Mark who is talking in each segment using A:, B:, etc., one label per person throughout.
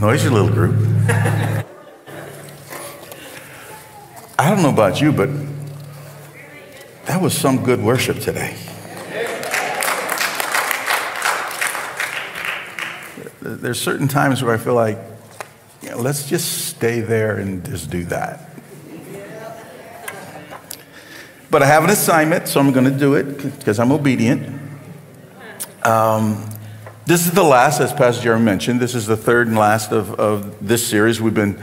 A: Noisy little group. I don't know about you, but that was some good worship today. There's certain times where I feel like, you know, let's just stay there and just do that. But I have an assignment, so I'm going to do it because I'm obedient. Um, this is the last, as Pastor Jeremy mentioned, this is the third and last of, of this series. We've been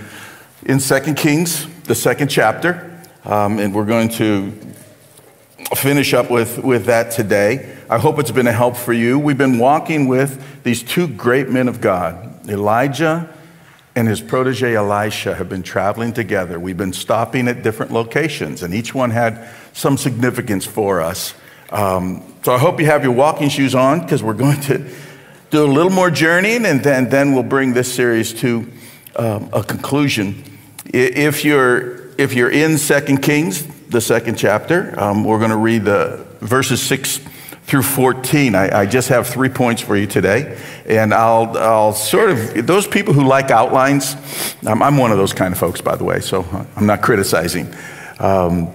A: in Second Kings, the second chapter, um, and we're going to finish up with, with that today. I hope it's been a help for you. We've been walking with these two great men of God, Elijah and his protege Elisha have been traveling together. We've been stopping at different locations, and each one had some significance for us. Um, so I hope you have your walking shoes on because we're going to do a little more journeying, and then, then we'll bring this series to um, a conclusion. If you're, if you're in Second Kings, the second chapter, um, we're going to read the verses 6 through 14. I, I, just have three points for you today. And I'll, I'll sort of, those people who like outlines, I'm, I'm one of those kind of folks, by the way, so I'm not criticizing. Um,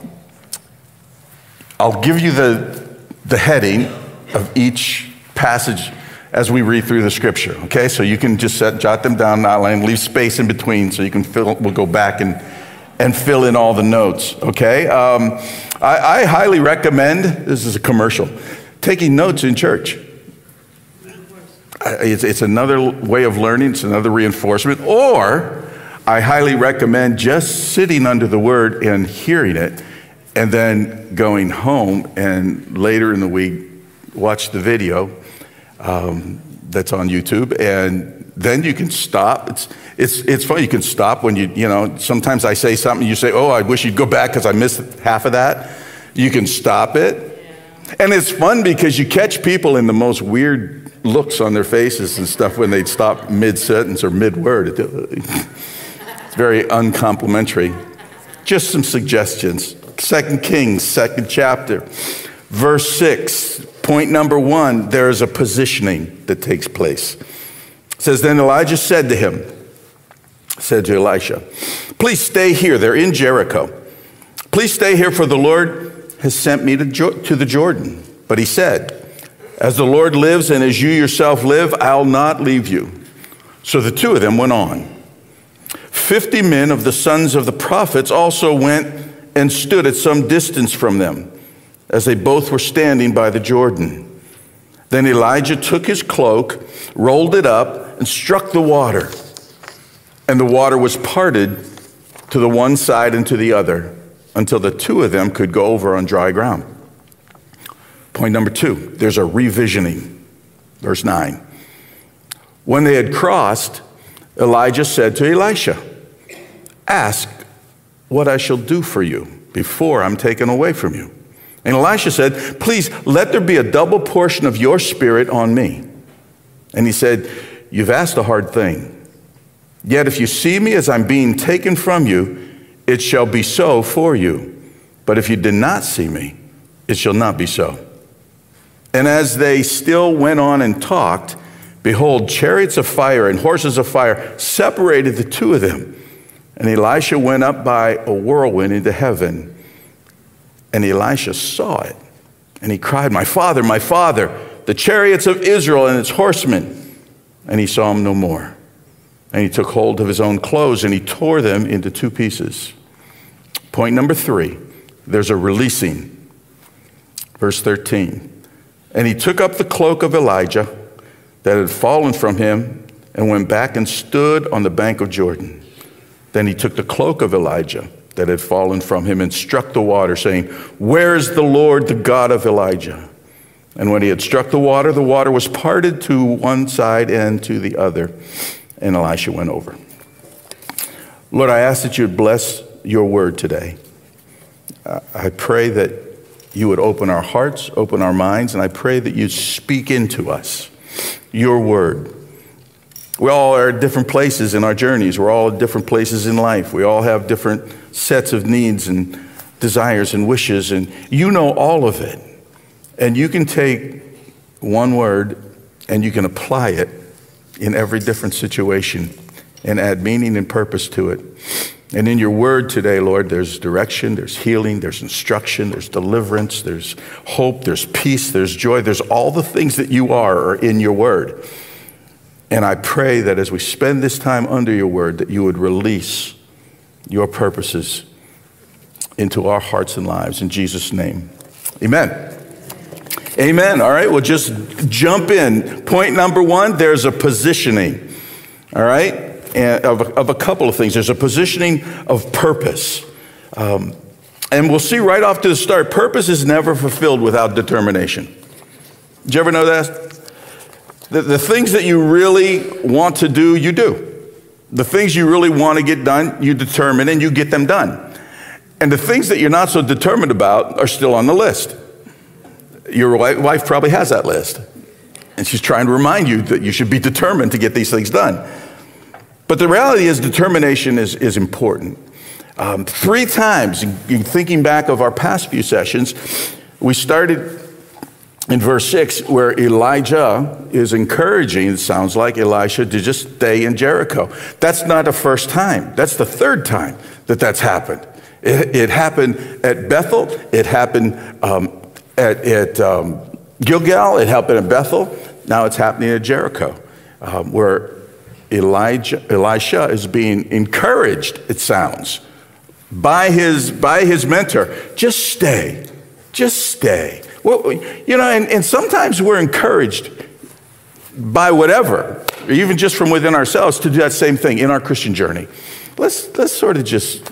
A: I'll give you the, the heading of each passage as we read through the scripture, okay? So you can just set, jot them down, outline, leave space in between so you can fill, we'll go back and, and fill in all the notes, okay? Um, I, I highly recommend, this is a commercial, taking notes in church. It's, it's another way of learning, it's another reinforcement. Or I highly recommend just sitting under the word and hearing it, and then going home and later in the week watch the video um, that's on YouTube, and then you can stop. It's, it's, it's fun. You can stop when you, you know, sometimes I say something, you say, oh, I wish you'd go back because I missed half of that. You can stop it. And it's fun because you catch people in the most weird looks on their faces and stuff when they stop mid sentence or mid word. It's very uncomplimentary. Just some suggestions. Second Kings, second chapter, verse 6. Point number one there is a positioning that takes place. It says, Then Elijah said to him, said to Elisha, Please stay here. They're in Jericho. Please stay here, for the Lord has sent me to, jo- to the Jordan. But he said, As the Lord lives and as you yourself live, I'll not leave you. So the two of them went on. Fifty men of the sons of the prophets also went and stood at some distance from them as they both were standing by the Jordan. Then Elijah took his cloak, rolled it up, and struck the water. And the water was parted to the one side and to the other until the two of them could go over on dry ground. Point number two there's a revisioning. Verse 9. When they had crossed, Elijah said to Elisha, Ask what I shall do for you before I'm taken away from you. And Elisha said, Please let there be a double portion of your spirit on me. And he said, You've asked a hard thing. Yet if you see me as I'm being taken from you, it shall be so for you. But if you did not see me, it shall not be so. And as they still went on and talked, behold, chariots of fire and horses of fire separated the two of them. And Elisha went up by a whirlwind into heaven. And Elisha saw it. And he cried, My father, my father, the chariots of Israel and its horsemen. And he saw him no more. And he took hold of his own clothes and he tore them into two pieces. Point number three there's a releasing. Verse 13. And he took up the cloak of Elijah that had fallen from him and went back and stood on the bank of Jordan. Then he took the cloak of Elijah that had fallen from him and struck the water, saying, Where is the Lord, the God of Elijah? And when he had struck the water, the water was parted to one side and to the other, and Elisha went over. Lord, I ask that you would bless your word today. I pray that you would open our hearts, open our minds, and I pray that you'd speak into us your word. We all are at different places in our journeys. We're all at different places in life. We all have different sets of needs and desires and wishes, and you know all of it. And you can take one word and you can apply it in every different situation and add meaning and purpose to it. And in your word today, Lord, there's direction, there's healing, there's instruction, there's deliverance, there's hope, there's peace, there's joy, there's all the things that you are, are in your word. And I pray that as we spend this time under your word, that you would release your purposes into our hearts and lives. In Jesus' name, amen. Amen. All right, well, just jump in. Point number one there's a positioning, all right, of a, of a couple of things. There's a positioning of purpose. Um, and we'll see right off to the start purpose is never fulfilled without determination. Did you ever know that? The, the things that you really want to do, you do. The things you really want to get done, you determine and you get them done. And the things that you're not so determined about are still on the list. Your wife probably has that list. And she's trying to remind you that you should be determined to get these things done. But the reality is, determination is, is important. Um, three times, in thinking back of our past few sessions, we started in verse 6 where Elijah is encouraging, it sounds like, Elisha to just stay in Jericho. That's not the first time, that's the third time that that's happened. It, it happened at Bethel, it happened um, at, at um, Gilgal, it happened at Bethel, now it's happening at Jericho, um, where Elijah, Elisha is being encouraged, it sounds, by his, by his mentor. Just stay, just stay. Well, you know, and, and sometimes we're encouraged by whatever, even just from within ourselves, to do that same thing in our Christian journey. Let's, let's sort of just,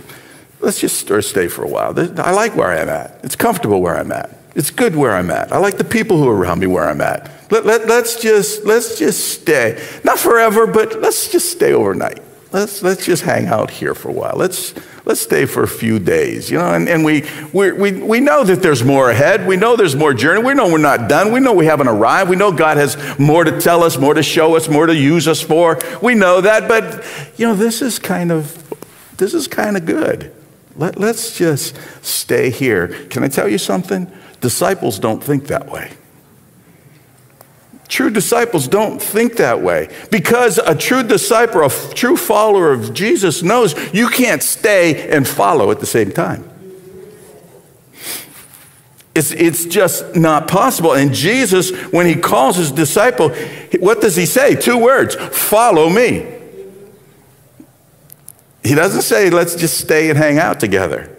A: let's just stay for a while. I like where I'm at. It's comfortable where I'm at. It's good where I'm at. I like the people who are around me where I'm at. Let, let, let's, just, let's just stay. Not forever, but let's just stay overnight. Let's, let's just hang out here for a while. Let's, let's stay for a few days, you know, and, and we, we, we, we know that there's more ahead. We know there's more journey. We know we're not done. We know we haven't arrived. We know God has more to tell us, more to show us, more to use us for. We know that, but, you know, this is kind of, this is kind of good. Let, let's just stay here. Can I tell you something? Disciples don't think that way. True disciples don't think that way because a true disciple, a true follower of Jesus knows you can't stay and follow at the same time. It's, it's just not possible. And Jesus, when he calls his disciple, what does he say? Two words follow me. He doesn't say, let's just stay and hang out together.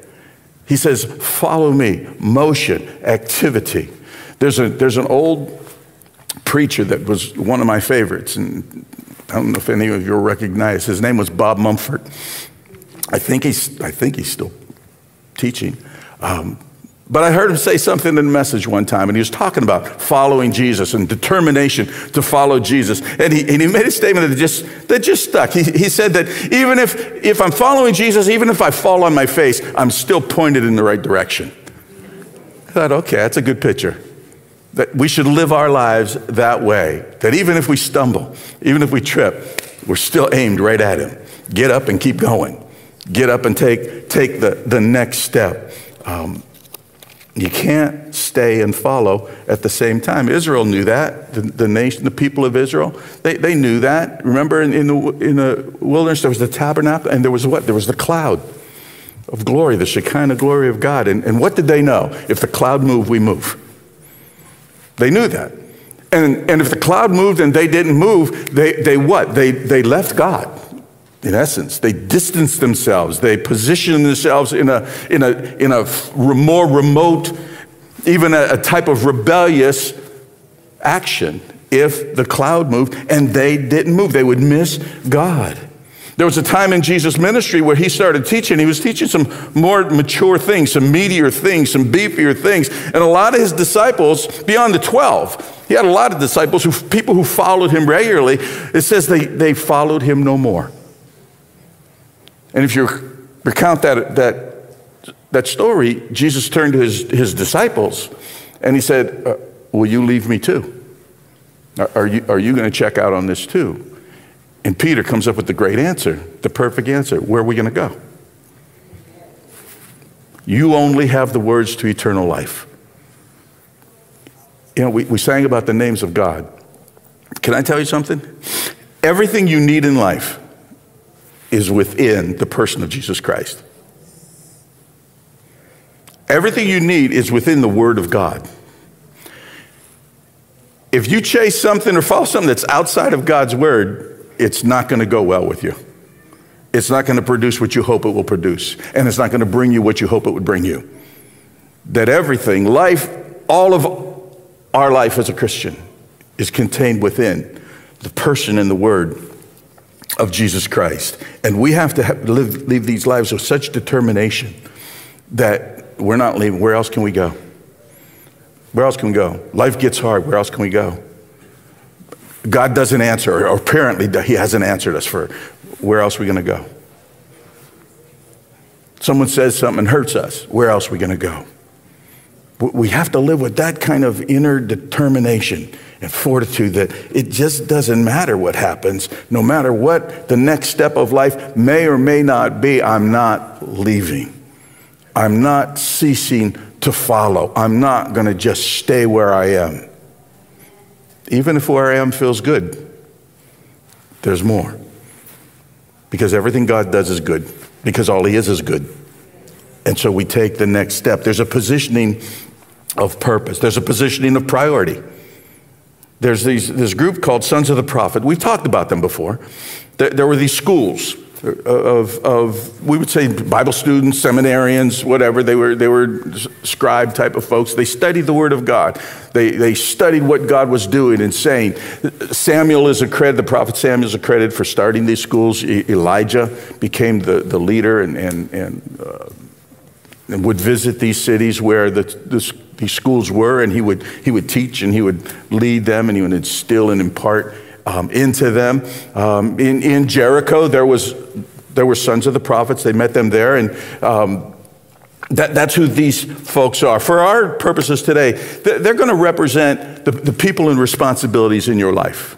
A: He says, follow me, motion, activity. There's, a, there's an old preacher that was one of my favorites, and I don't know if any of you recognize. His name was Bob Mumford. I think he's, I think he's still teaching. Um, but I heard him say something in the message one time, and he was talking about following Jesus and determination to follow Jesus. And he, and he made a statement that just, that just stuck. He, he said that even if, if I'm following Jesus, even if I fall on my face, I'm still pointed in the right direction. I thought, okay, that's a good picture. That we should live our lives that way. That even if we stumble, even if we trip, we're still aimed right at Him. Get up and keep going. Get up and take, take the, the next step. Um, you can't stay and follow at the same time. Israel knew that. The, the nation, the people of Israel, they, they knew that. Remember in, in, the, in the wilderness, there was the tabernacle, and there was what? There was the cloud of glory, the Shekinah glory of God. And, and what did they know? If the cloud moved, we move. They knew that. And, and if the cloud moved and they didn't move, they, they what? They, they left God, in essence. They distanced themselves. They positioned themselves in a, in a, in a more remote, even a, a type of rebellious action if the cloud moved and they didn't move. They would miss God. There was a time in Jesus' ministry where he started teaching. He was teaching some more mature things, some meatier things, some beefier things. And a lot of his disciples, beyond the 12, he had a lot of disciples, who, people who followed him regularly. It says they, they followed him no more. And if you recount that, that, that story, Jesus turned to his, his disciples and he said, uh, Will you leave me too? Are, are you, are you going to check out on this too? And Peter comes up with the great answer, the perfect answer. Where are we going to go? You only have the words to eternal life. You know, we, we sang about the names of God. Can I tell you something? Everything you need in life, is within the person of Jesus Christ. Everything you need is within the Word of God. If you chase something or follow something that's outside of God's Word, it's not going to go well with you. It's not going to produce what you hope it will produce, and it's not going to bring you what you hope it would bring you. That everything, life, all of our life as a Christian, is contained within the person and the Word of Jesus Christ. And we have to have, live, live these lives with such determination that we're not leaving. Where else can we go? Where else can we go? Life gets hard. Where else can we go? God doesn't answer, or apparently He hasn't answered us for where else are we going to go? Someone says something and hurts us. Where else are we going to go? We have to live with that kind of inner determination and fortitude that it just doesn't matter what happens. No matter what the next step of life may or may not be, I'm not leaving. I'm not ceasing to follow. I'm not going to just stay where I am. Even if where I am feels good, there's more. Because everything God does is good, because all He is is good. And so we take the next step. There's a positioning of purpose, there's a positioning of priority. There's these, this group called Sons of the Prophet. We've talked about them before. There, there were these schools of, of, we would say Bible students, seminarians, whatever. They were, they were scribe type of folks. They studied the Word of God. They, they studied what God was doing and saying. Samuel is accredited, the prophet Samuel is accredited for starting these schools. Elijah became the, the leader and, and, and, uh, and would visit these cities where the, the, these schools were, and he would, he would teach and he would lead them and he would instill and impart um, into them. Um, in, in Jericho, there was there were sons of the prophets. They met them there, and um, that, that's who these folks are. For our purposes today, they're going to represent the, the people and responsibilities in your life.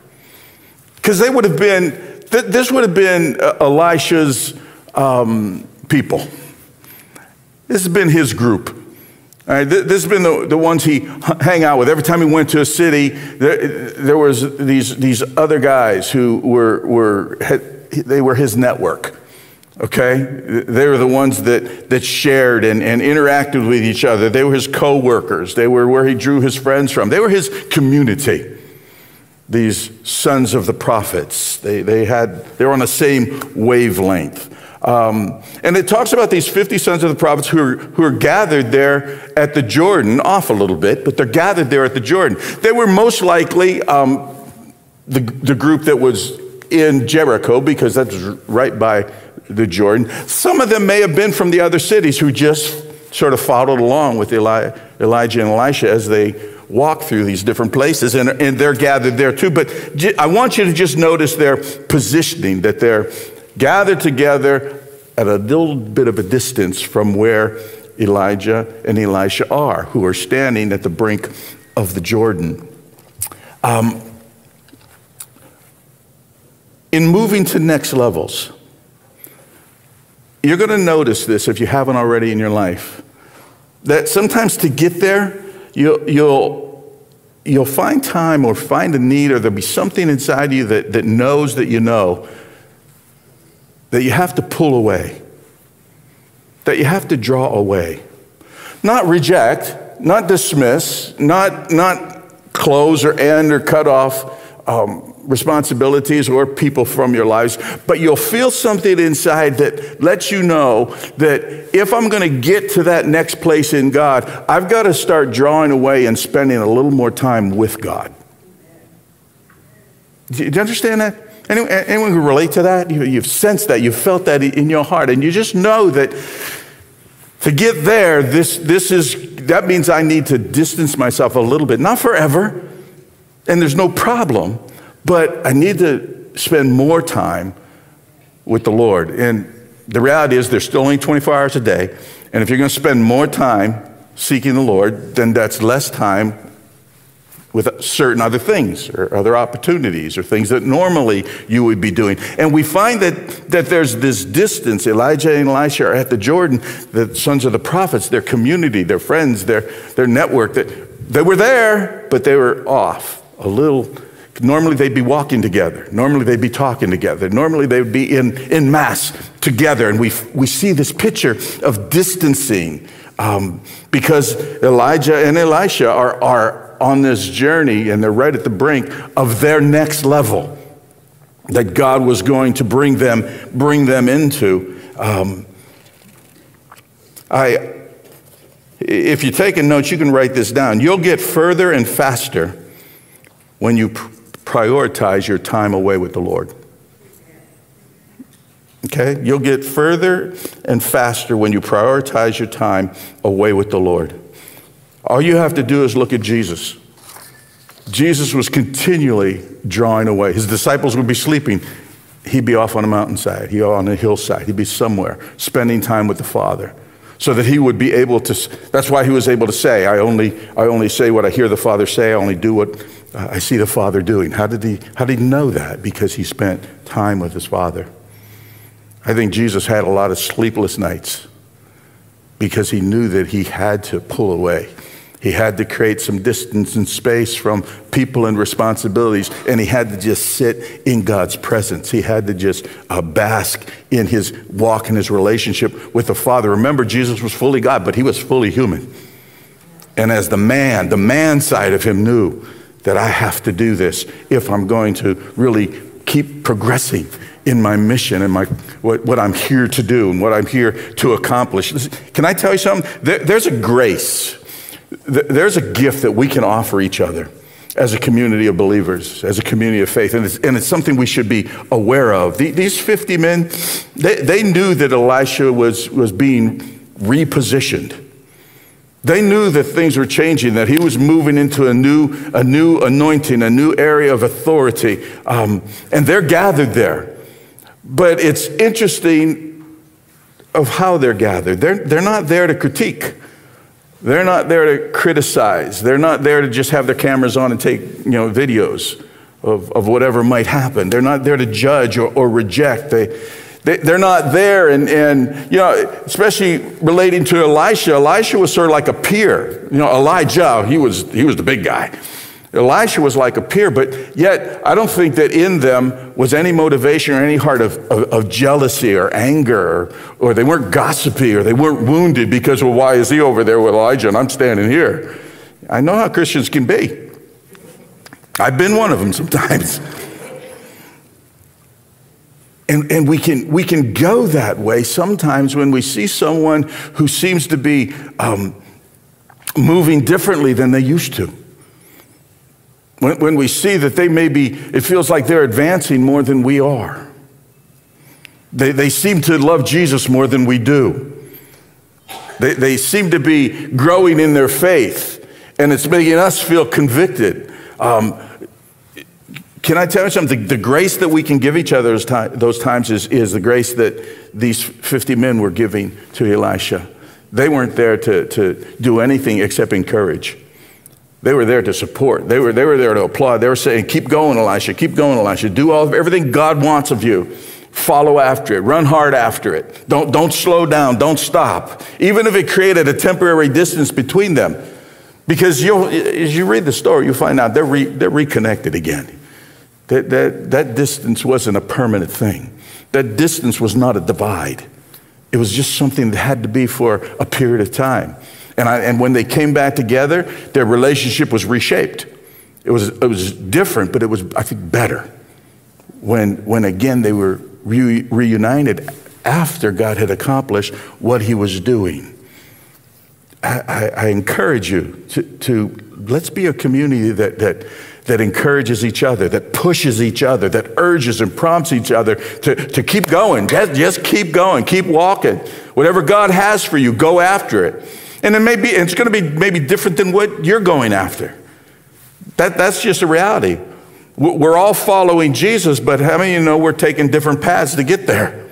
A: Because they would have been, this would have been uh, Elisha's um, people. This has been his group. Right, this has been the, the ones he hang out with. Every time he went to a city, there, there was these, these other guys who were, were, they were his network. Okay? They were the ones that, that shared and, and interacted with each other. They were his co workers. They were where he drew his friends from. They were his community. These sons of the prophets. They, they, had, they were on the same wavelength. Um, and it talks about these 50 sons of the prophets who are, who are gathered there at the Jordan, off a little bit, but they're gathered there at the Jordan. They were most likely um, the, the group that was in Jericho because that's right by the Jordan. Some of them may have been from the other cities who just sort of followed along with Eli, Elijah and Elisha as they walk through these different places, and, and they're gathered there too. But I want you to just notice their positioning, that they're gathered together at a little bit of a distance from where Elijah and Elisha are, who are standing at the brink of the Jordan. Um, in moving to next levels, you're going to notice this if you haven't already in your life that sometimes to get there, you'll, you'll, you'll find time or find a need, or there'll be something inside you that, that knows that you know that you have to pull away, that you have to draw away. Not reject, not dismiss, not, not close or end or cut off um, responsibilities or people from your lives, but you'll feel something inside that lets you know that if I'm going to get to that next place in God, I've got to start drawing away and spending a little more time with God. Do you understand that? Anyone, anyone who relate to that? You, have sensed that, you've felt that in your heart, and you just know that to get there, this, this is, that means I need to distance myself a little bit, not forever, and there's no problem, but I need to spend more time with the Lord. And the reality is, there's still only 24 hours a day, and if you're going to spend more time seeking the Lord, then that's less time with certain other things or other opportunities or things that normally you would be doing. And we find that, that there's this distance. Elijah and Elisha are at the Jordan, the sons of the prophets, their community, their friends, their, their network, that they were there, but they were off a little Normally they'd be walking together. Normally they'd be talking together. Normally they would be in, in mass together. And we, we see this picture of distancing um, because Elijah and Elisha are, are on this journey and they're right at the brink of their next level that God was going to bring them, bring them into. Um, I, if you're taking notes, you can write this down. You'll get further and faster when you prioritize your time away with the Lord. Okay? You'll get further and faster when you prioritize your time away with the Lord. All you have to do is look at Jesus. Jesus was continually drawing away. His disciples would be sleeping. He'd be off on a mountainside, he'd be on a hillside, he'd be somewhere spending time with the Father so that he would be able to that's why he was able to say i only i only say what i hear the father say. I only do what uh, i see the father doing. How did he how did he know that? Because he spent time with his father. I think jesus had a lot of sleepless nights because he knew that he had to pull away he had to create some distance and space from people and responsibilities, and he had to just sit in God's presence. He had to just uh, bask in his walk and his relationship with the Father. Remember, Jesus was fully God, but he was fully human. And as the man, the man side of him knew that I have to do this if I'm going to really keep progressing in my mission and my, what, what I'm here to do and what I'm here to accomplish. Can I tell you something? There, there's a grace there's a gift that we can offer each other as a community of believers, as a community of faith. And it's, and it's something we should be aware of. The, these 50 men, they, they knew that Elisha was, was being repositioned. They knew that things were changing, that he was moving into a new, a new anointing, a new area of authority. Um, and they're gathered there. But it's interesting of how they're gathered. They're, they're not there to critique. They're not there to criticize. They're not there to just have their cameras on and take you know, videos of, of whatever might happen. They're not there to judge or, or reject. They, they, they're not there. And, and, you know, especially relating to Elisha, Elisha was sort of like a peer. You know, Elijah, he was, he was the big guy. Elisha was like a peer, but yet I don't think that in them was any motivation or any heart of, of, of jealousy or anger, or, or, they weren't gossipy or they weren't wounded because, well, why is he over there with Elijah and I'm standing here? I know how Christians can be. I've been one of them sometimes. And, and we, can, we can go that way sometimes when we see someone who seems to be um, moving differently than they used to. When, when we see that they may be, it feels like they're advancing more than we are. They, they seem to love Jesus more than we do. They, they seem to be growing in their faith, and it's making us feel convicted. Um, can I tell you something? The grace that we can give each other those times is, is the grace that these 50 men were giving to Elisha. They weren't there to, to do anything except encourage. They were there to support. They were, they were there to applaud. They were saying, Keep going, Elisha. Keep going, Elisha. Do all everything God wants of you. Follow after it. Run hard after it. Don't, don't slow down. Don't stop. Even if it created a temporary distance between them. Because you'll, as you read the story, you'll find out they're, re, they're reconnected again. That, that, that distance wasn't a permanent thing, that distance was not a divide. It was just something that had to be for a period of time. And, I, and when they came back together, their relationship was reshaped. It was, it was different, but it was, I think, better when, when again they were re- reunited after God had accomplished what he was doing. I, I, I encourage you to, to, let's be a community that, that, that encourages each other, that pushes each other, that urges and prompts each other to, to keep going. Just, just keep going, keep walking. Whatever God has for you, go after it. And it may be, it's going to be maybe different than what you're going after. That, that's just a reality. We're all following Jesus, but how many of you know we're taking different paths to get there?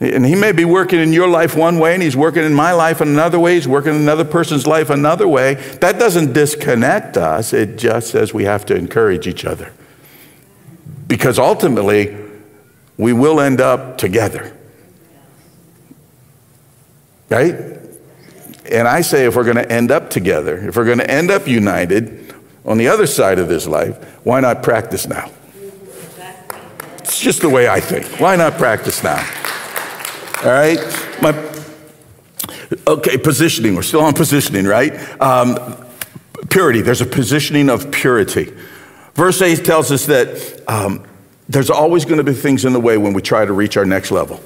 A: And he may be working in your life one way, and he's working in my life another way, he's working in another person's life another way. That doesn't disconnect us, it just says we have to encourage each other. Because ultimately, we will end up together. Right? And I say if we're going to end up together, if we're going to end up united, on the other side of this life, why not practice now? It's just the way I think. Why not practice now? All right? My, okay, positioning. We're still on positioning, right? Um, purity. There's a positioning of purity. Verse 8 tells us that um, there's always going to be things in the way when we try to reach our next level.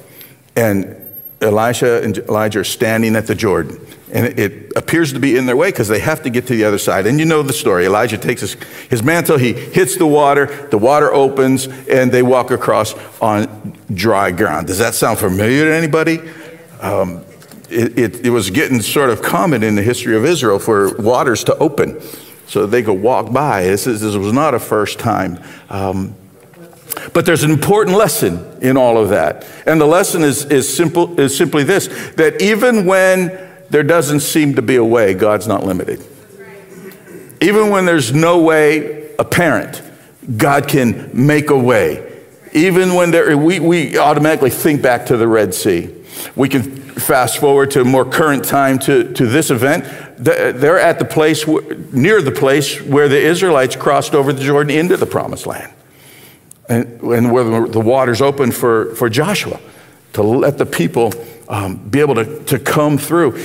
A: And Elisha and Elijah are standing at the Jordan. And it appears to be in their way because they have to get to the other side. And you know the story. Elijah takes his, his mantle, he hits the water, the water opens, and they walk across on dry ground. Does that sound familiar to anybody? Um, it, it, it, was getting sort of common in the history of Israel for waters to open so they could walk by. This, is, this was not a first time. Um, but there's an important lesson in all of that. And the lesson is, is, simple, is simply this that even when there doesn't seem to be a way, God's not limited. Even when there's no way apparent, God can make a way. Even when there, we, we automatically think back to the Red Sea. We can fast forward to a more current time to, to this event. They're at the place, near the place where the Israelites crossed over the Jordan into the promised land and, and where the waters open for, for Joshua to let the people um, be able to, to come through.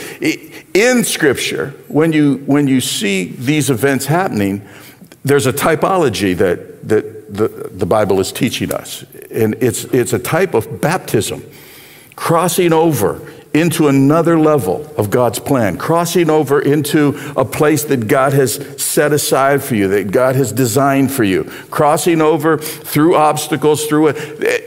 A: In Scripture, when you, when you see these events happening, there's a typology that, that the, the Bible is teaching us. And it's, it's a type of baptism, crossing over into another level of God's plan, crossing over into a place that God has set aside for you, that God has designed for you, crossing over through obstacles, through it,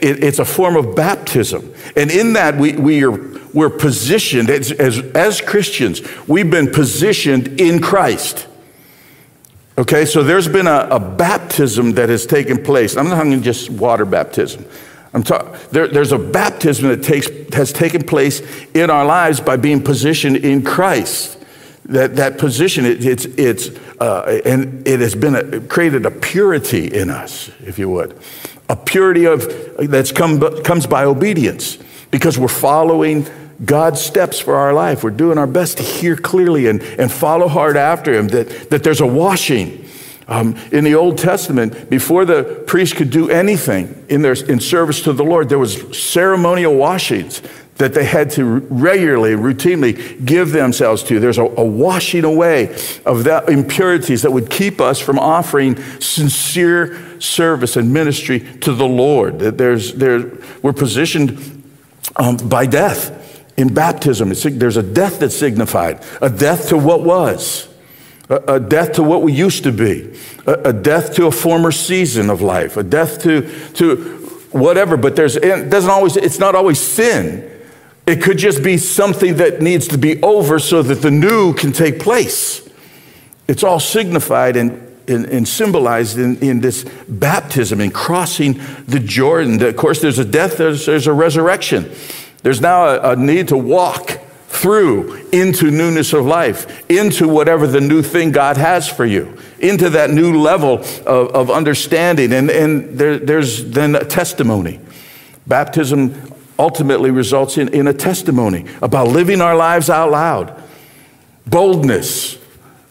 A: it's a form of baptism. And in that, we, we are, we're positioned as, as, as Christians, we've been positioned in Christ. Okay, so there's been a, a baptism that has taken place. I'm not talking just water baptism. I'm ta- there, there's a baptism that takes, has taken place in our lives by being positioned in Christ. That, that position, it, it's, it's, uh, and it has been a, created a purity in us, if you would. A purity of, that's come, comes by obedience because we're following God's steps for our life. We're doing our best to hear clearly and, and follow hard after Him, that, that there's a washing um, in the Old Testament, before the priest could do anything in, their, in service to the Lord, there was ceremonial washings that they had to regularly, routinely give themselves to. There's a, a, washing away of that impurities that would keep us from offering sincere service and ministry to the Lord. That there's, there, we're positioned um, by death in baptism. It's, there's a death that's signified, a death to what was a, a death to what we used to be, a, a, death to a former season of life, a death to, to whatever. But there's, it doesn't always, it's not always sin. It could just be something that needs to be over so that the new can take place. It's all signified and, and, and symbolized in, in this baptism and crossing the Jordan. Of course, there's a death, there's, there's a resurrection. There's now a, a need to walk through into newness of life, into whatever the new thing God has for you, into that new level of, of understanding. And, and there, there's then a testimony. Baptism ultimately results in, in a testimony about living our lives out loud. Boldness.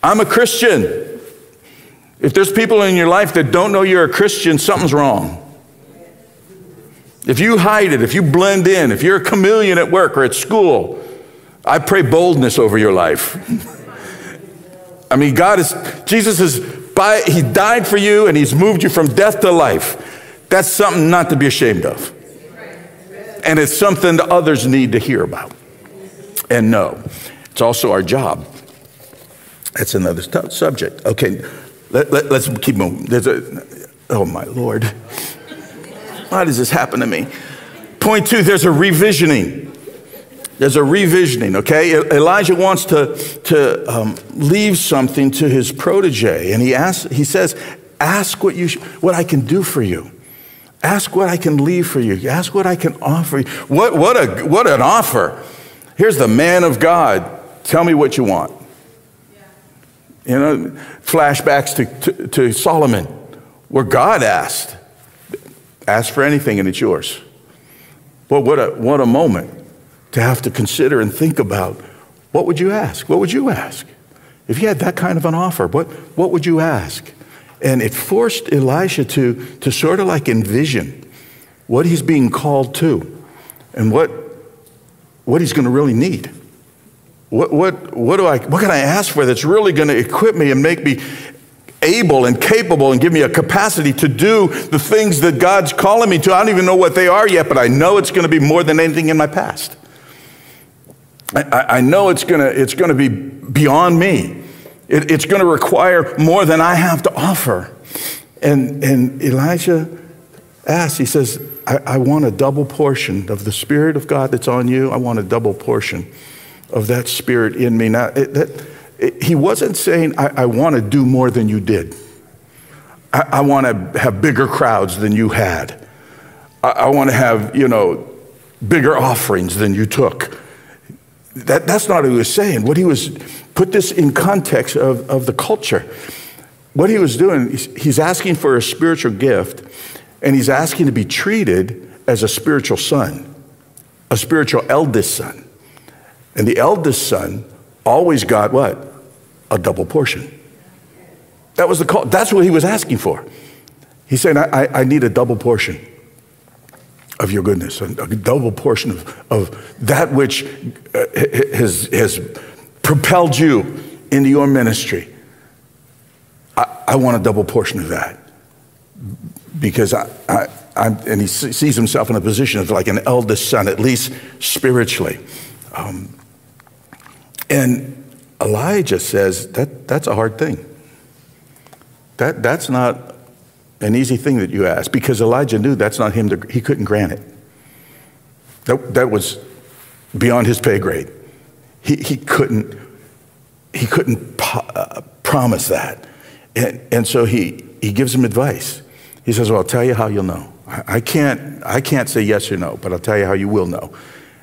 A: I'm a Christian. If there's people in your life that don't know you're a Christian, something's wrong. If you hide it, if you blend in, if you're a chameleon at work or at school, I pray boldness over your life. I mean, God is, Jesus is, by, He died for you and He's moved you from death to life. That's something not to be ashamed of. And it's something that others need to hear about and know. It's also our job. That's another t- subject. Okay, let, us let, keep moving. There's a, oh my Lord. Why does this happen to me? Point two, there's a revisioning. There's a revisioning, okay? Elijah wants to, to um, leave something to his protege, and he, asks, he says, Ask what, you sh- what I can do for you. Ask what I can leave for you. Ask what I can offer you. What, what, a, what an offer. Here's the man of God. Tell me what you want. You know, flashbacks to, to, to Solomon, where God asked, Ask for anything and it's yours. Well, what a, what a moment to have to consider and think about what would you ask? What would you ask? if you had that kind of an offer, what, what would you ask? And it forced Elisha to, to sort of like envision what he's being called to and what, what he's going to really need. What, what, what, do I, what can I ask for that's really going to equip me and make me able and capable and give me a capacity to do the things that God's calling me to? I don't even know what they are yet, but I know it's going to be more than anything in my past. I, I know it's going to, it's to be beyond me. It, it's going to require more than I have to offer. And, and Elijah asks, he says, I, I want a double portion of the Spirit of God that's on you. I want a double portion of that Spirit in me. Now, it, that, it, he wasn't saying, I, I want to do more than you did. I, I want to have bigger crowds than you had. I, I want to have, you know, bigger offerings than you took. That, that's not what he was saying. What he was, put this in context of, of the culture. What he was doing, he's, he's asking for a spiritual gift, and he's asking to be treated as a spiritual son, a spiritual eldest son. And the eldest son always got what? A double portion. That was the call. That's what he was asking for. He said, I, I need a double portion of your goodness, a, double portion of, of that which uh, has, has propelled you into your ministry. I, I want a double portion of that because I, I, I'm, and he sees himself in a position of like an eldest son, at least spiritually. Um, and Elijah says that that's a hard thing. That, that's not an easy thing that you ask because Elijah knew that's not him, to, he couldn't grant it. That, that was beyond his pay grade. He, he couldn't, he couldn't po- uh, promise that. And, and so he, he gives him advice. He says, Well, I'll tell you how you'll know. I, I can't, I can't say yes or no, but I'll tell you how you will know.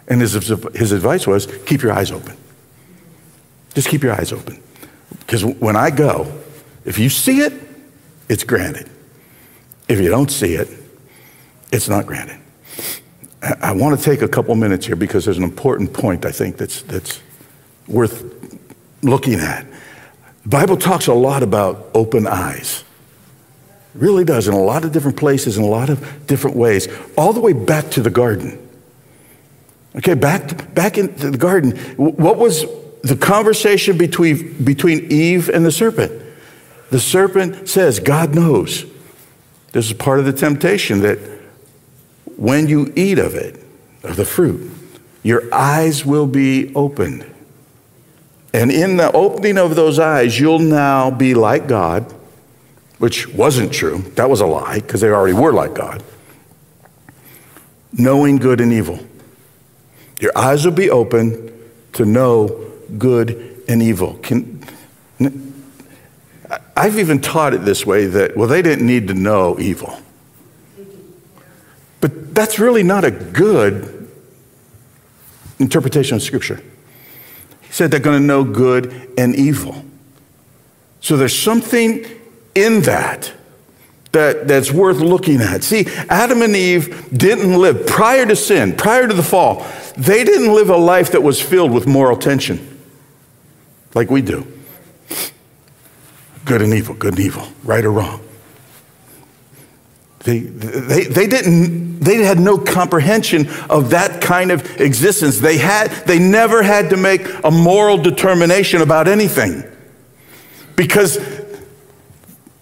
A: And his, his advice was keep your eyes open. Just keep your eyes open. Because when I go, if you see it, it's granted. If you don't see it, it's not granted. I want to take a couple minutes here because there's an important point I think that's, that's worth looking at. The Bible talks a lot about open eyes. It really does in a lot of different places in a lot of different ways, all the way back to the garden. Okay, back, back into the garden. What was the conversation between, between Eve and the serpent? The serpent says, God knows. This is part of the temptation that when you eat of it, of the fruit, your eyes will be opened. And in the opening of those eyes, you'll now be like God, which wasn't true. That was a lie, because they already were like God. Knowing good and evil. Your eyes will be open to know good and evil. Can, I've even taught it this way that, well, they didn't need to know evil. But that's really not a good interpretation of Scripture. He said they're going to know good and evil. So there's something in that, that that's worth looking at. See, Adam and Eve didn't live, prior to sin, prior to the fall, they didn't live a life that was filled with moral tension like we do good and evil, good and evil, right or wrong. They, they, they, didn't, they had no comprehension of that kind of existence. They, had, they never had to make a moral determination about anything because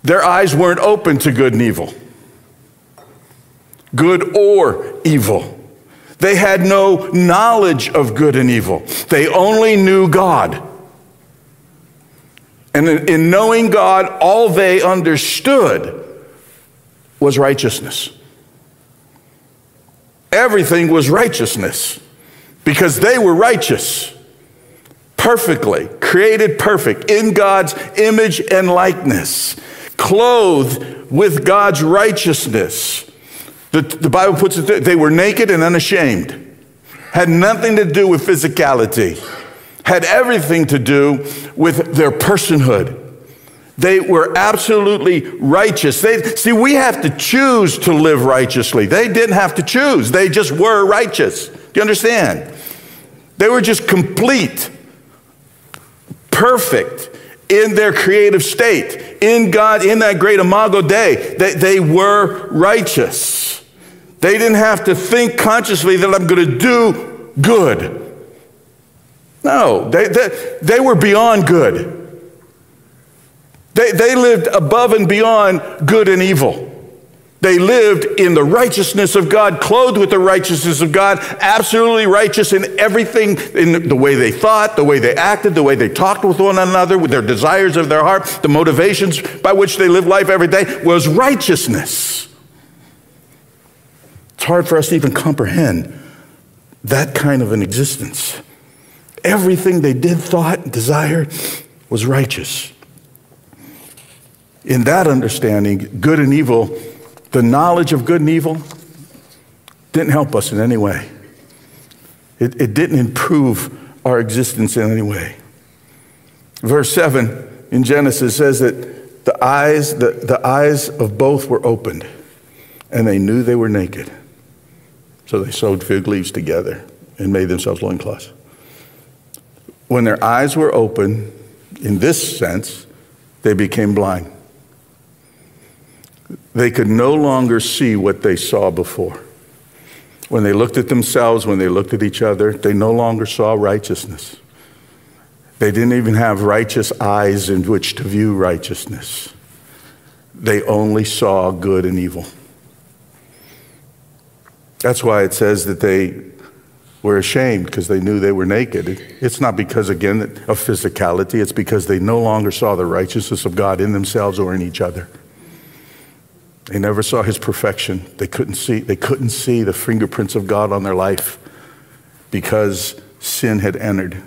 A: their eyes weren't open to good and evil, good or evil. They had no knowledge of good and evil, they only knew God. And in knowing God, all they understood was righteousness. Everything was righteousness because they were righteous, perfectly, created perfect, in God's image and likeness, clothed with God's righteousness. The, the Bible puts it, they were naked and unashamed, had nothing to do with physicality had everything to do with their personhood. They were absolutely righteous. They, see, we have to choose to live righteously. They didn't have to choose, they just were righteous. Do you understand? They were just complete, perfect in their creative state, in God, in that great Imago Dei, they, they were righteous. They didn't have to think consciously that I'm going to do good. No, they, they, they were beyond good. They, they lived above and beyond good and evil. They lived in the righteousness of God, clothed with the righteousness of God, absolutely righteous in everything, in the way they thought, the way they acted, the way they talked with one another, with their desires of their heart, the motivations by which they live life every day was righteousness. It's hard for us to even comprehend that kind of an existence. Everything they did, thought, and desired was righteous. In that understanding, good and evil the knowledge of good and evil didn't help us in any way. It, it didn't improve our existence in any way. Verse 7 in Genesis says that the eyes, the, the eyes of both were opened, and they knew they were naked. So they sewed fig leaves together and made themselves loincloths. When their eyes were open, in this sense, they became blind. They could no longer see what they saw before. When they looked at themselves, when they looked at each other, they no longer saw righteousness. They didn't even have righteous eyes in which to view righteousness. They only saw good and evil. That's why it says that they were ashamed because they knew they were naked. It's not because, again, of physicality, it's because they no longer saw the righteousness of God in themselves or in each other. They never saw his perfection. They couldn't see, they couldn't see the fingerprints of God on their life because sin had entered.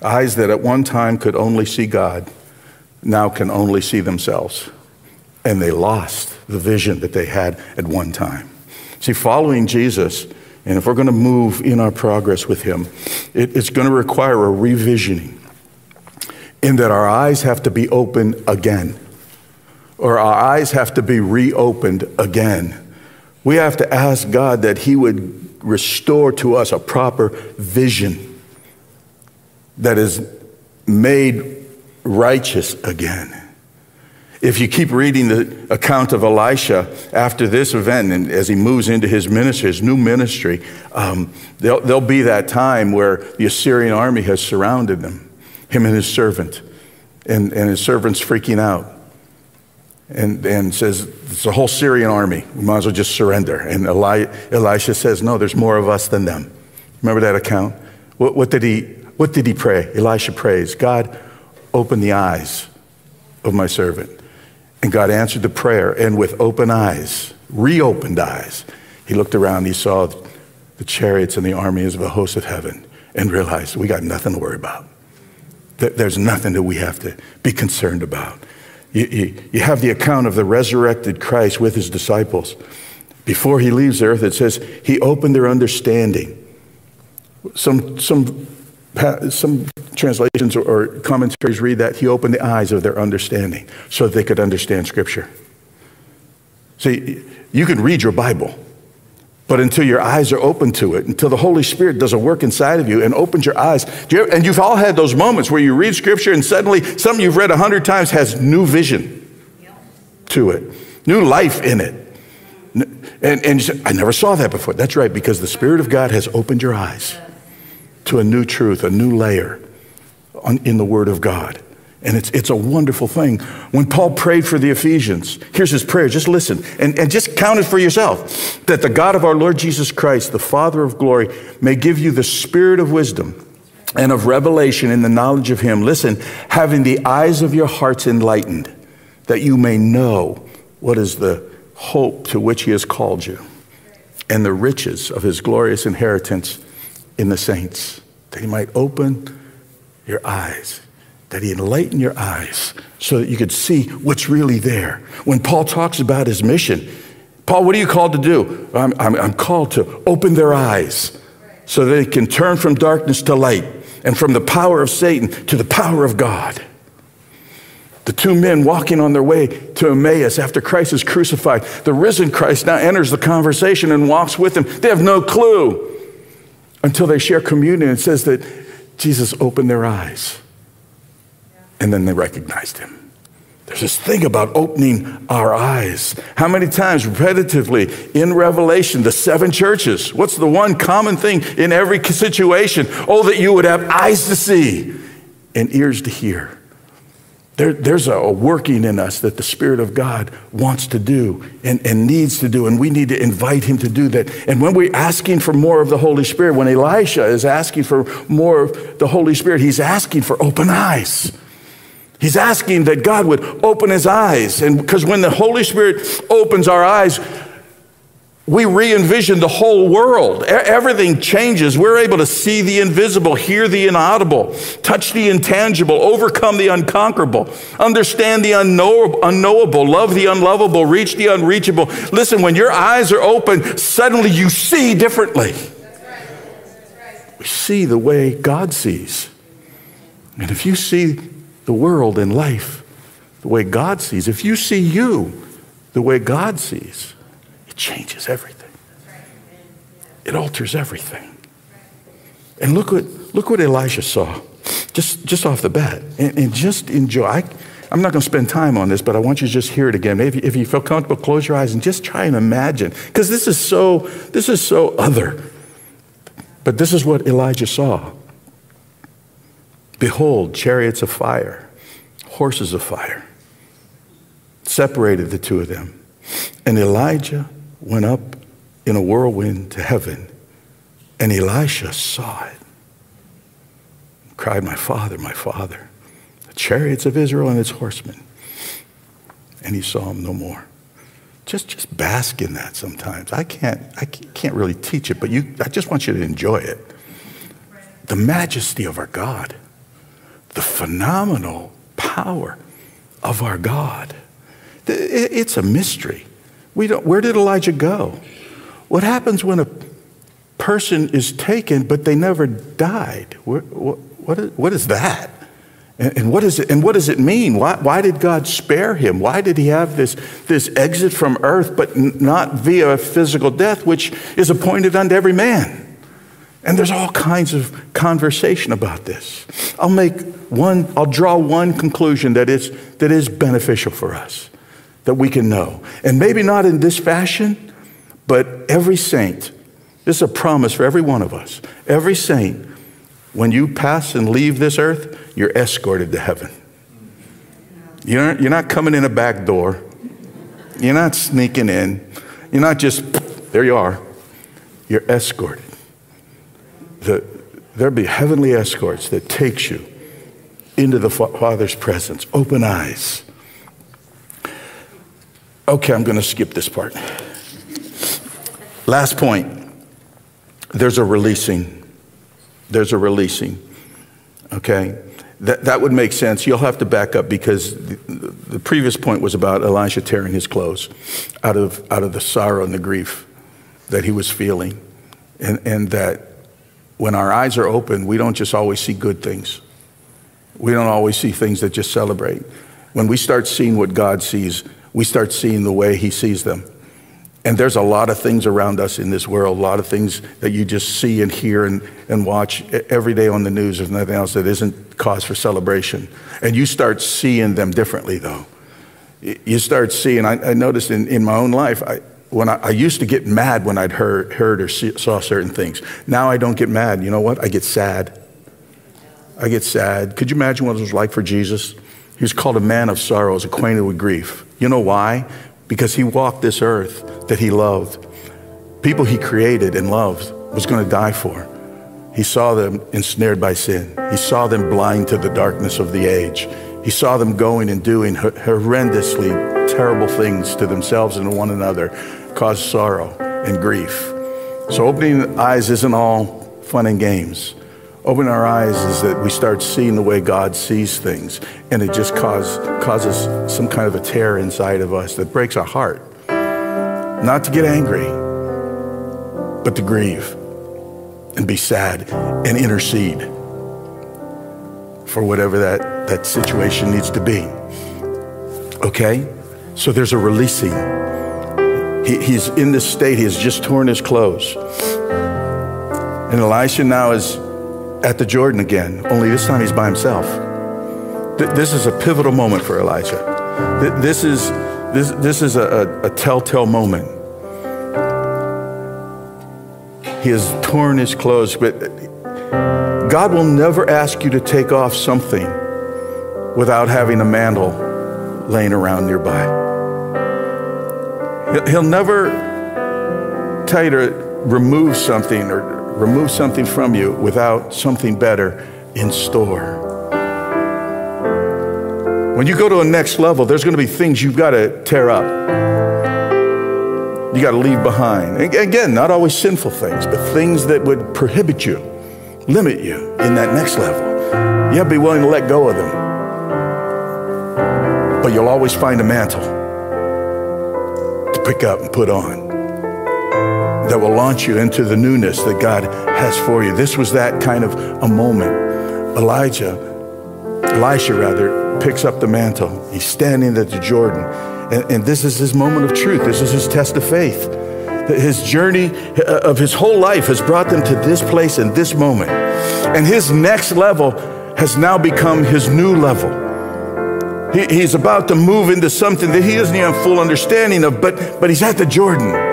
A: Eyes that at one time could only see God now can only see themselves. And they lost the vision that they had at one time. See, following Jesus, and if we're going to move in our progress with him, it, it's going to require a revisioning in that our eyes have to be open again or our eyes have to be reopened again. We have to ask God that He would restore to us a proper vision that is made righteous again. If you keep reading the account of Elisha after this event, and as he moves into his ministry, his new ministry, um, there'll, there'll be that time where the Assyrian army has surrounded them, him and his servant, and, and his servant's freaking out and, and says, It's a whole Syrian army. We might as well just surrender. And Eli, Elisha says, No, there's more of us than them. Remember that account? What, what, did he, what did he pray? Elisha prays, God, open the eyes of my servant. And God answered the prayer, and with open eyes, reopened eyes, he looked around, he saw the chariots and the armies of the host of heaven, and realized we got nothing to worry about. There's nothing that we have to be concerned about. You, you, you have the account of the resurrected Christ with his disciples. Before he leaves earth, it says he opened their understanding. Some, some, some translations or commentaries read that he opened the eyes of their understanding so that they could understand Scripture. See, you can read your Bible, but until your eyes are open to it, until the Holy Spirit does a work inside of you and opens your eyes, you ever, and you've all had those moments where you read Scripture and suddenly something you've read a hundred times has new vision to it, new life in it. And, and say, I never saw that before. That's right, because the Spirit of God has opened your eyes to a new truth, a new layer on, in the Word of God. And it's, it's a wonderful thing. When Paul prayed for the Ephesians, here's his prayer. Just listen and, and just count it for yourself. That the God of our Lord Jesus Christ, the Father of glory, may give you the spirit of wisdom and of revelation in the knowledge of him. Listen, having the eyes of your hearts enlightened, that you may know what is the hope to which he has called you and the riches of his glorious inheritance in the saints, that he might open your eyes that he enlighten your eyes so that you could see what's really there. When Paul talks about his mission, Paul, what are you called to do? I'm, I'm, I'm called to open their eyes so they can turn from darkness to light and from the power of Satan to the power of God. The two men walking on their way to Emmaus after Christ is crucified. The risen Christ now enters the conversation and walks with them. They have no clue until they share communion. It says that Jesus opened their eyes And then they recognized him. There's this thing about opening our eyes. How many times repetitively in Revelation, the seven churches, what's the one common thing in every situation? Oh, that you would have eyes to see and ears to hear. There, there's a working in us that the Spirit of God wants to do and, and needs to do, and we need to invite Him to do that. And when we're asking for more of the Holy Spirit, when Elisha is asking for more of the Holy Spirit, he's asking for open eyes. He's asking that God would open his eyes. And because when the Holy Spirit opens our eyes, we re envision the whole world. Everything changes. We're able to see the invisible, hear the inaudible, touch the intangible, overcome the unconquerable, understand the unknowable, love the unlovable, reach the unreachable. Listen, when your eyes are open, suddenly you see differently. We see the way God sees. And if you see the world and life the way God sees. If you see you the way God sees, changes everything. It alters everything. And look what, look what Elisha saw, just, just off the bat. And, and just enjoy. I, I'm not going to spend time on this, but I want you to just hear it again. Maybe if you feel comfortable, close your eyes and just try and imagine. Because this is so, this is so other. But this is what Elijah saw. Behold, chariots of fire, horses of fire, separated the two of them. And Elijah went up in a whirlwind to heaven, and Elisha saw it. Cried, My father, my father, the chariots of Israel and its horsemen. And he saw them no more. Just, just bask in that sometimes. I can't, I can't really teach it, but you, I just want you to enjoy it. The majesty of our God the phenomenal power of our God. It's a mystery. We don't, where did Elijah go? What happens when a person is taken but they never died? What, what, is, what is that? And, what, is it, and what does it mean? Why, why did God spare him? Why did he have this, this exit from earth, but not via physical death, which is appointed unto every man? And there's all kinds of conversation about this. I'll make one, I'll draw one conclusion that is, that is beneficial for us, that we can know. And maybe not in this fashion, but every saint, this is a promise for every one of us. Every saint, when you pass and leave this earth, you're escorted to heaven. You're, you're not coming in a back door. You're not sneaking in. You're not just, there you are. You're escorted the, there'll be heavenly escorts that takes you into the Father's presence. Open eyes. Okay, I'm going to skip this part. Last point. There's a releasing. There's a releasing. Okay? That, that would make sense. You'll have to back up because the, the previous point was about Elisha tearing his clothes out of, out of the sorrow and the grief that he was feeling. And, and that when our eyes are open, we don't just always see good things. We don't always see things that just celebrate. When we start seeing what God sees, we start seeing the way He sees them. And there's a lot of things around us in this world, a lot of things that you just see and hear and, and watch every day on the news, if nothing else, that isn't cause for celebration. And you start seeing them differently, though. You start seeing, I, I noticed in, in my own life, I, when I, I, used to get mad when I'd heard, heard or see, saw certain things. Now I don't get mad. You know what? I get sad. I get sad. Could you imagine what it was like for Jesus? He was called a man of sorrows, acquainted with grief. You know why? Because he walked this earth that he loved. People he created and loved was going to die for. He saw them ensnared by sin. He saw them blind to the darkness of the age. He saw them going and doing horrendously terrible things to themselves and to one another cause sorrow and grief. So opening eyes isn't all fun and games. Opening our eyes is that we start seeing the way God sees things, and it just cause, causes some kind of a tear inside of us that breaks our heart. Not to get angry, but to grieve and be sad and intercede for whatever that, that situation needs to be. Okay? So there's a releasing he, he's in this state. He has just torn his clothes. And Elisha now is at the Jordan again, only this time he's by himself. This is a pivotal moment for Elijah. This is, this, this is a, a, a telltale moment. He has torn his clothes, but God will never ask you to take off something without having a mantle laying around nearby. He'll never tell you to remove something or remove something from you without something better in store. When you go to a next level, there's going to be things you've got to tear up. You got to leave behind. Again, not always sinful things, but things that would prohibit you, limit you in that next level. You have to be willing to let go of them. But you'll always find a mantle to pick up and put on that will launch you into the newness that God has for you. This was that kind of a moment. Elijah, Elisha rather, picks up the mantle. He's standing at the Jordan. And, and this is his moment of truth. This is his test of faith. His journey uh, of his whole life has brought them to this place and this moment. And his next level has now become his new level. He, he's about to move into something that he doesn't even have full understanding of, but, but he's at the Jordan.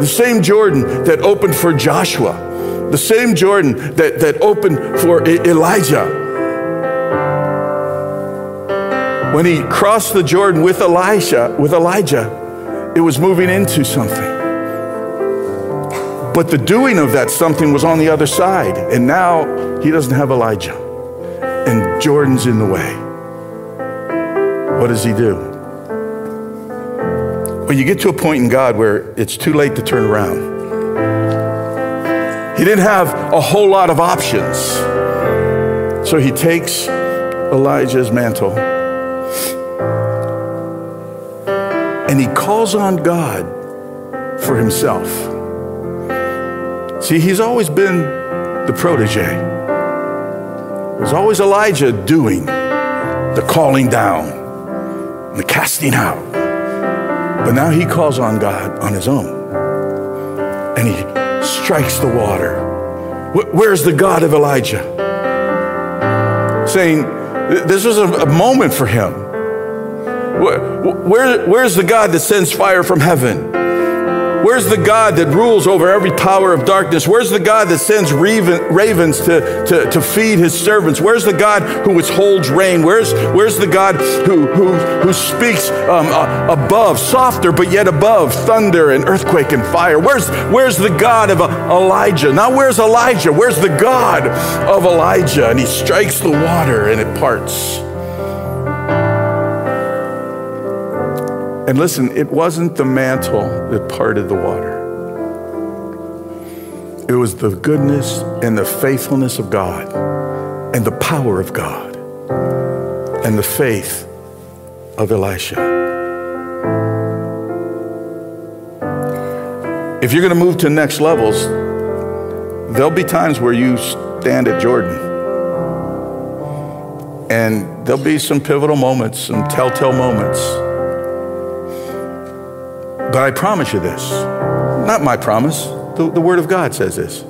A: The same Jordan that opened for Joshua, the same Jordan that, that opened for Elijah. When he crossed the Jordan with Elisha, with Elijah, it was moving into something. But the doing of that something was on the other side. And now he doesn't have Elijah. And Jordan's in the way. What does he do? When you get to a point in God where it's too late to turn around, he didn't have a whole lot of options. So he takes Elijah's mantle and he calls on God for himself. See, he's always been the protege. There's always Elijah doing the calling down, the casting out. But now he calls on God on his own. And he strikes the water. Where's the God of Elijah? Saying, this was a moment for him. Where, where's the God that sends fire from heaven? Where's the God that rules over every power of darkness? Where's the God that sends ravens to, to, to feed his servants? Where's the God who withholds rain? Where's, where's the God who, who, who speaks um, uh, above, softer, but yet above thunder and earthquake and fire? Where's, where's the God of uh, Elijah? Now, where's Elijah? Where's the God of Elijah? And he strikes the water and it parts. And listen, it wasn't the mantle that parted the water. It was the goodness and the faithfulness of God and the power of God and the faith of Elisha. If you're going to move to next levels, there'll be times where you stand at Jordan. And there'll be some pivotal moments, some telltale moments but I promise you this not my promise, the, the Word of God says this.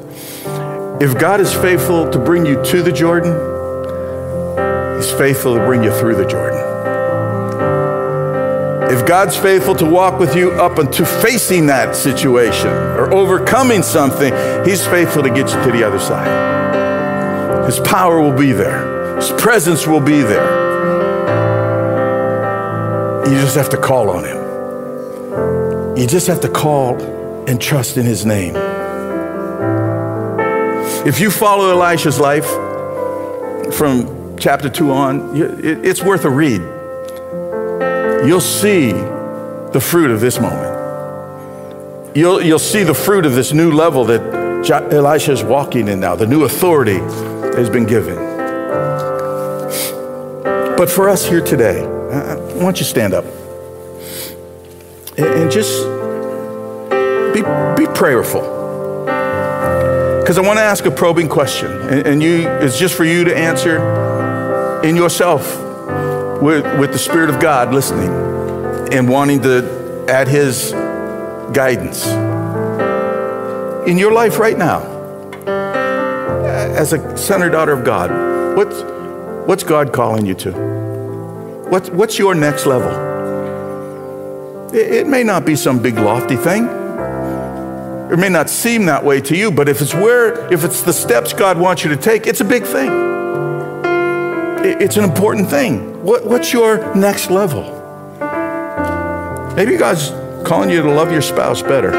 A: If God is faithful to bring you to the Jordan, He's faithful to bring you through the Jordan. If God's faithful to walk with you up into facing that situation or overcoming something, He's faithful to get you to the other side. His power will be there, His presence will be there. You just have to call on Him. You just have to call and trust in his name. If you follow Elisha's life from chapter 2 on, it's worth a read. You'll see the fruit of this moment. You'll, you'll see the fruit of this new level that Elisha is walking in now, the new authority has been given. But for us here today, why don't you stand up? And just be, be prayerful. Because I want to ask a probing question, and, and you, it's just for you to answer in yourself with, with the Spirit of God listening and wanting to add His guidance. In your life right now, as a son or daughter of God, what's, what's God calling you to? What, what's your next level? It, may not be some big lofty thing. It may not seem that way to you, but if it's where, if it's the steps God wants you to take, it's a big thing. It's an important thing. What, what's your next level? Maybe God's calling you to love your spouse better.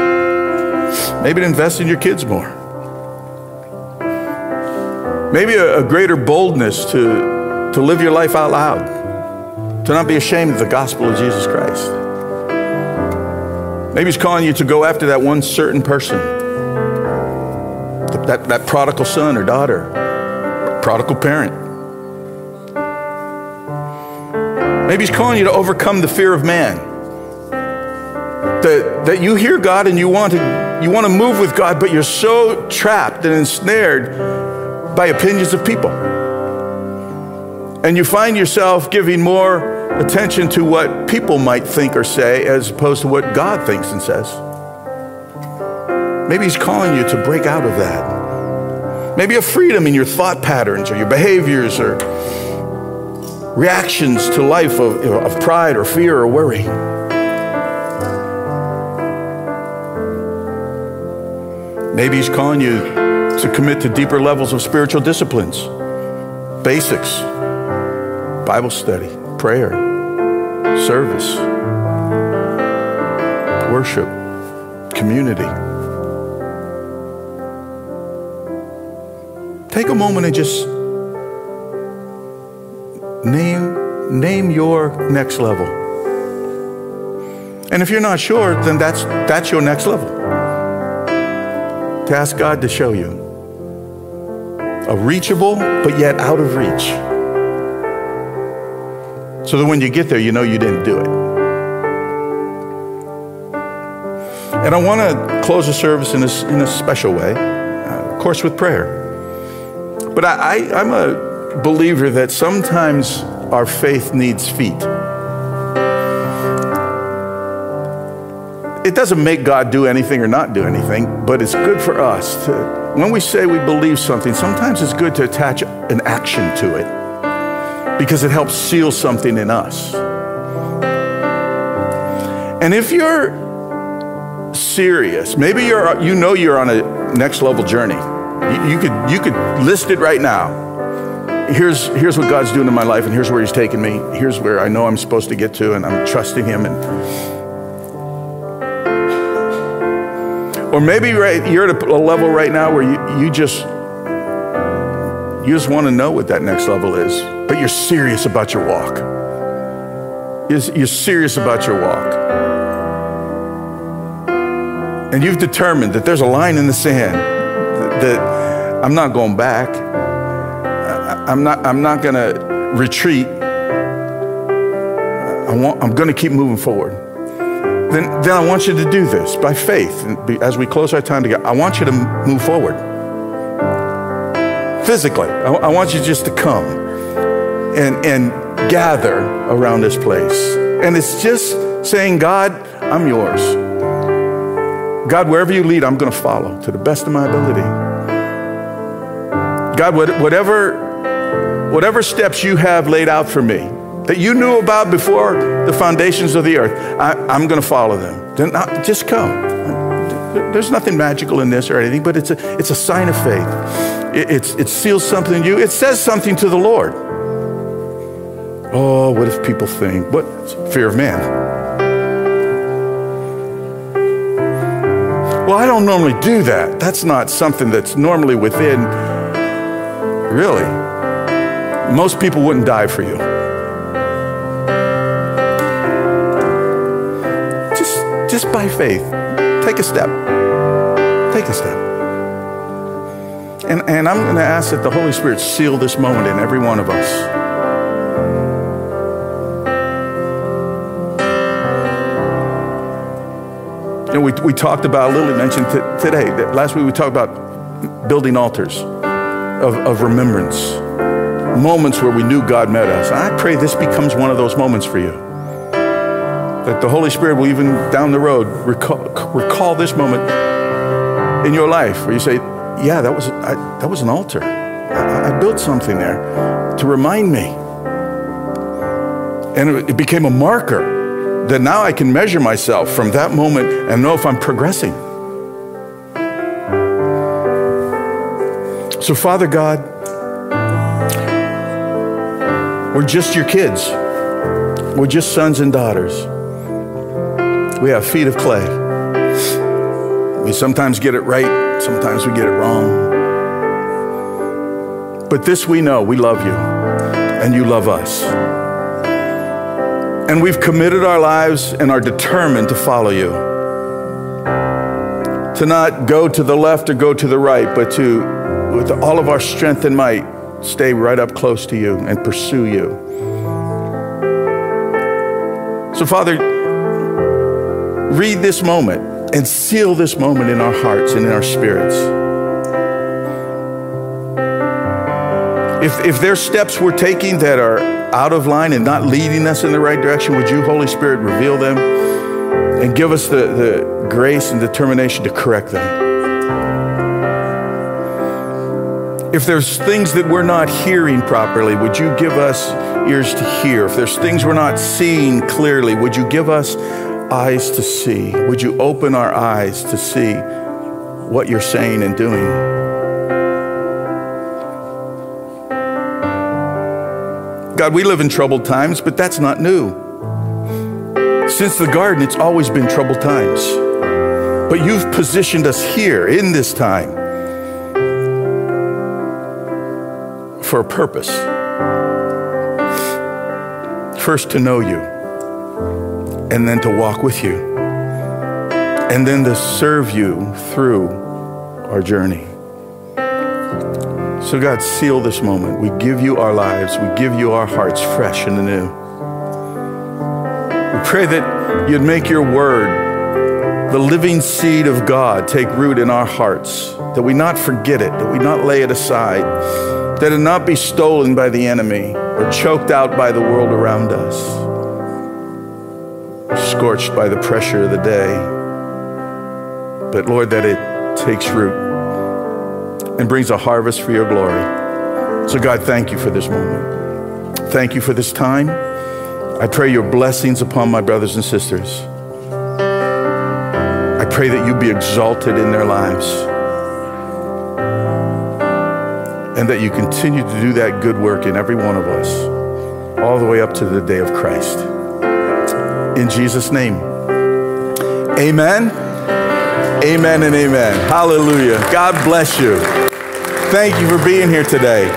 A: Maybe to invest in your kids more. Maybe a, a greater boldness to, to live your life out loud, to not be ashamed of the gospel of Jesus Christ. Maybe He's calling you to go after that one certain person, that, that prodigal son or daughter, prodigal parent. Maybe He's calling you to overcome the fear of man. That, that you hear God and you want, to, you want to move with God, but you're so trapped and ensnared by opinions of people. And you find yourself giving more attention to what people might think or say as opposed to what God thinks and says. Maybe He's calling you to break out of that. Maybe a freedom in your thought patterns or your behaviors or reactions to life of, of pride or fear or worry. Maybe He's calling you to commit to deeper levels of spiritual disciplines, basics, Bible study, prayer, service, worship, community. Take a moment and just name, name your next level. And if you're not sure, then that's, that's your next level. To ask God to show you a reachable, but yet out of reach. So that when you get there, you know you didn't do it. And I want to close the service in a, in a special way, uh, of course, with prayer. But I, I, I'm a believer that sometimes our faith needs feet. It doesn't make God do anything or not do anything, but it's good for us to, when we say we believe something, sometimes it's good to attach an action to it because it helps seal something in us. And if you're serious, maybe you're, you know you're on a next level journey. You, you could, you could list it right now here's, here's what God's doing in my life, and here's where He's taking me. Here's where I know I'm supposed to get to, and I'm trusting Him. And or maybe right, you're at a level right now where you, you just you just want to know what that next level is, but you're serious about your walk. You're, serious about your walk. And you've determined that there's a line in the sand that, I'm not going back. I'm not, I'm not going to retreat. I want, I'm going to keep moving forward. Then, then I want you to do this by faith. As we close our time together, I want you to move forward. Physically, I, I want you just to come and, and gather around this place. And it's just saying, God, I'm yours. God, wherever you lead, I'm going to follow to the best of my ability. God, whatever whatever steps you have laid out for me that you knew about before the foundations of the earth, I, am going to follow them. Not, just come. There's nothing magical in this or anything, but it's a, it's a sign of faith. It, it's, it seals something in you. It says something to the Lord. Oh, what if people think? What? Fear of man. Well, I don't normally do that. That's not something that's normally within, really most people wouldn't die for you. Just, just by faith, take a step. Take a step. And, and I'm going to ask that the Holy Spirit seal this moment in every one of us. Know, we, we talked about, Lily mentioned t- today, that last week we talked about building altars of, of remembrance moments where we knew God met us. I pray this becomes one of those moments for you. That the Holy Spirit will even down the road recall, recall this moment in your life where you say, Yeah, that was, I, that was an altar. I, I built something there to remind me. And it became a marker that now I can measure myself from that moment and know if I'm progressing. So, Father God, we're just your kids. We're just sons and daughters. We have feet of clay. We sometimes get it right, sometimes we get it wrong. But this we know we love you, and you love us. And we've committed our lives and are determined to follow you. To not go to the left or go to the right, but to, with all of our strength and might, stay right up close to you and pursue you. So, Father, read this moment and seal this moment in our hearts and in our spirits. If, if there's steps we're taking that are out of line and not leading us in the right direction, would you, Holy Spirit, reveal them and give us the, the grace and determination to correct them? If there's things that we're not hearing properly, would you give us ears to hear? If there's things we're not seeing clearly, would you give us eyes to see? Would you open our eyes to see what you're saying and doing? God, we live in troubled times, but that's not new. Since the garden, it's always been troubled times. But you've positioned us here in this time for a purpose. First, to know you, and then to walk with you, and then to serve you through our journey. So, God, seal this moment. We give you our lives, we give you our hearts fresh and anew. We pray that you'd make your word, the living seed of God, take root in our hearts, that we not forget it, that we not lay it aside, that it not be stolen by the enemy or choked out by the world around us, scorched by the pressure of the day. But Lord, that it takes root and brings a harvest for your glory. So, God, thank you for this moment. Thank you for this time. I pray your blessings upon my brothers and sisters. I pray that you be exalted in their lives and that you continue to do that good work in every one of us, all the way up to the day of Christ. In Jesus' name, amen. Amen and amen. Hallelujah. God bless you. Thank you for being here today.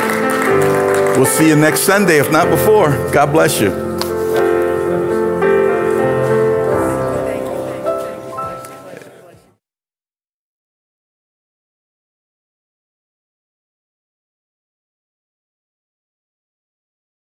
A: We'll see you next Sunday, if not before. God bless you.